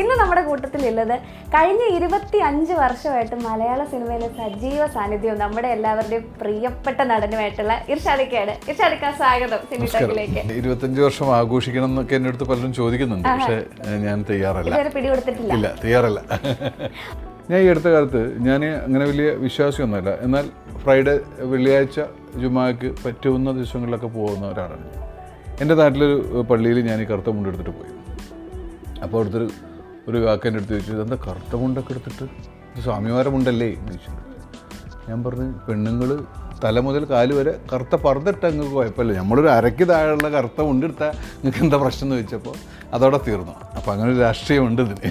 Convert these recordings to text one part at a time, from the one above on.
ഇന്ന് നമ്മുടെ കൂട്ടത്തിലുള്ളത് കഴിഞ്ഞ ഇരുപത്തി അഞ്ച് വർഷമായിട്ട് മലയാള സിനിമയിലെ സജീവ സാന്നിധ്യവും നമ്മുടെ എല്ലാവരുടെയും പ്രിയപ്പെട്ട നടനുമായിട്ടുള്ള ഇർഷാദിക്കയാണ്. ഇർഷാദിക്ക സ്വാഗതം സിനിമയിലേക്ക് ഇരുപത്തഞ്ച് വർഷം ആഘോഷിക്കണം എന്നൊക്കെ എന്റെ അടുത്ത് പലരും ചോദിക്കുന്നുണ്ട്. പക്ഷേ ഞാൻ തയ്യാറല്ല. പിടികൊടുത്തിട്ടില്ല. ഇല്ല തയ്യാറല്ല. ഞാൻ ഈ അടുത്ത കാലത്ത് ഞാൻ അങ്ങനെ വലിയ വിശ്വാസിയൊന്നുമല്ല. എന്നാൽ ഫ്രൈഡേ വെള്ളിയാഴ്ച ജുമാക്ക് പറ്റുന്ന ദിവസങ്ങളിലൊക്കെ പോകുന്ന ഒരാളാണ് എന്റെ നാട്ടിലൊരു പള്ളിയിൽ ഞാൻ ഈ കറുത്ത മുണ്ടെടുത്തിട്ട് പോയി. അപ്പോൾ അവിടുത്തൊരു ഒരു കാക്കന്റെ അടുത്ത് ചോദിച്ചു ഇതെന്താ കറുത്ത മുണ്ടൊക്കെ എടുത്തിട്ട്? ഇത് സ്വാമിമാരെ എന്ന് ചോദിച്ചു. ഞാൻ പറഞ്ഞു പെണ്ണുങ്ങൾ തല മുതൽ കാൽ വരെ കറുത്ത പറന്നിട്ട് അങ്ങ് കുഴപ്പമില്ല. നമ്മളൊരു അരയ്ക്ക് താഴെയുള്ള കറുത്ത മുണ്ടെടുത്താൽ നിങ്ങൾക്ക് എന്താ പ്രശ്നം എന്ന് ചോദിച്ചപ്പോൾ അതോടെ തീർന്നു. അപ്പോൾ അങ്ങനെ ഒരു രാഷ്ട്രീയമുണ്ട് ഇതിന്.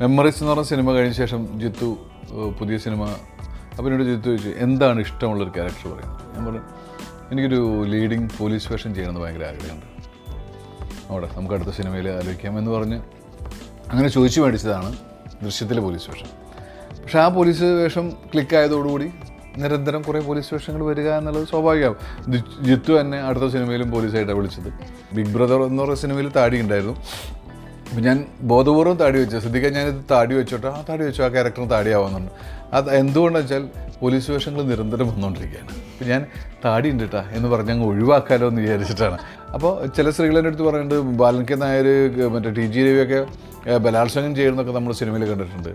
മെമ്മറീസ് എന്ന് പറഞ്ഞ സിനിമ കഴിഞ്ഞ ശേഷം ജിത്തു പുതിയ സിനിമ. അപ്പോൾ എന്നോട് ജിത്തു ചോദിച്ചു എന്താണ് ഇഷ്ടമുള്ളൊരു ക്യാരക്ടർ? പറയുന്നത് ഞാൻ പറഞ്ഞു എനിക്കൊരു ലീഡിങ് പോലീസ് വേഷം ചെയ്യണമെന്ന് ഭയങ്കര ആഗ്രഹമുണ്ട്. അവിടെ നമുക്ക് അടുത്ത സിനിമയിൽ ആലോചിക്കാം എന്ന് പറഞ്ഞ് അങ്ങനെ ചോദിച്ചു മേടിച്ചതാണ് ദൃശ്യത്തിലെ പോലീസ് വേഷം. പക്ഷേ ആ പോലീസ് വേഷം ക്ലിക്കായതോടുകൂടി നിരന്തരം കുറേ പോലീസ് വേഷങ്ങൾ വരിക എന്നുള്ളത് സ്വാഭാവികമാവും. ജിത്തു തന്നെ അടുത്ത സിനിമയിലും പോലീസായിട്ടാണ് വിളിച്ചത്. ബിഗ് ബ്രദർ എന്ന് പറയുന്ന സിനിമയിൽ താടി ഉണ്ടായിരുന്നു. അപ്പം ഞാൻ ബോധപൂർവം താടി വെച്ചു. ശ്രദ്ധിക്കാൻ ഞാനിത് താടി വെച്ചോട്ടെ. ആ താടി വെച്ചു ആ ക്യാരക്ടറിന് താടിയാവുന്നുണ്ട്. അത് എന്തുകൊണ്ടെന്ന് വെച്ചാൽ പോലീസ് വേഷങ്ങൾ നിരന്തരം വന്നുകൊണ്ടിരിക്കുകയാണ് അപ്പം ഞാൻ താടി ഉണ്ട് കേട്ടാ എന്ന് പറഞ്ഞ് അങ്ങ് ഒഴിവാക്കാലോ എന്ന് വിചാരിച്ചിട്ടാണ്. അപ്പോൾ ചില സ്ത്രീകളെന്റെ അടുത്ത് പറയുന്നുണ്ട് ബാലൻ നായർ മറ്റേ ടി ജി രവിയൊക്കെ ബലാത്സംഗം ചെയ്യുന്നൊക്കെ നമ്മൾ സിനിമയിൽ കണ്ടിട്ടുണ്ട്.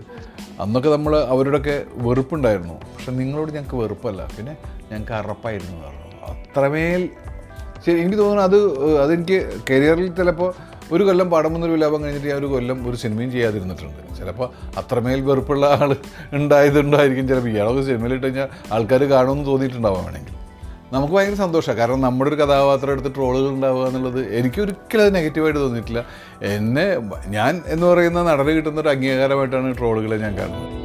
അന്നൊക്കെ നമ്മൾ അവരോടൊക്കെ വെറുപ്പുണ്ടായിരുന്നു. പക്ഷെ നിങ്ങളോട് ഞങ്ങൾക്ക് വെറുപ്പല്ല. പിന്നെ ഞങ്ങൾക്ക് അറപ്പായിരുന്നു പറഞ്ഞു. അത്രമേൽ ശരി എനിക്ക് തോന്നുന്നു അത് അതെനിക്ക് കരിയറിൽ ചിലപ്പോൾ ഒരു കൊല്ലം പാടം വന്നൊരു വിലാപം കഴിഞ്ഞിട്ട് ഞാൻ ഒരു കൊല്ലം ഒരു സിനിമയും ചെയ്യാതിരുന്നിട്ടുണ്ട്. ചിലപ്പോൾ അത്രമേൽ വെറുപ്പുള്ള ആൾ ഉണ്ടായതുണ്ടായിരിക്കും ചിലപ്പോൾ. ഇയാളൊക്കെ സിനിമയിലിട്ട് കഴിഞ്ഞാൽ ആൾക്കാർ കാണുമെന്ന് തോന്നിയിട്ടുണ്ടാവാം വേണമെങ്കിൽ. നമുക്ക് ഭയങ്കര സന്തോഷമാണ്. കാരണം നമ്മുടെ ഒരു കഥാപാത്രം എടുത്ത് ട്രോളുകൾ ഉണ്ടാവുക എന്നുള്ളത് എനിക്ക് ഒരിക്കലും അത് നെഗറ്റീവായിട്ട് തോന്നിയിട്ടില്ല. എന്നെ ഞാൻ എന്ന് പറയുന്ന നടന് കിട്ടുന്ന ഒരു അംഗീകാരമായിട്ടാണ് ട്രോളുകളെ ഞാൻ കാണുന്നത്.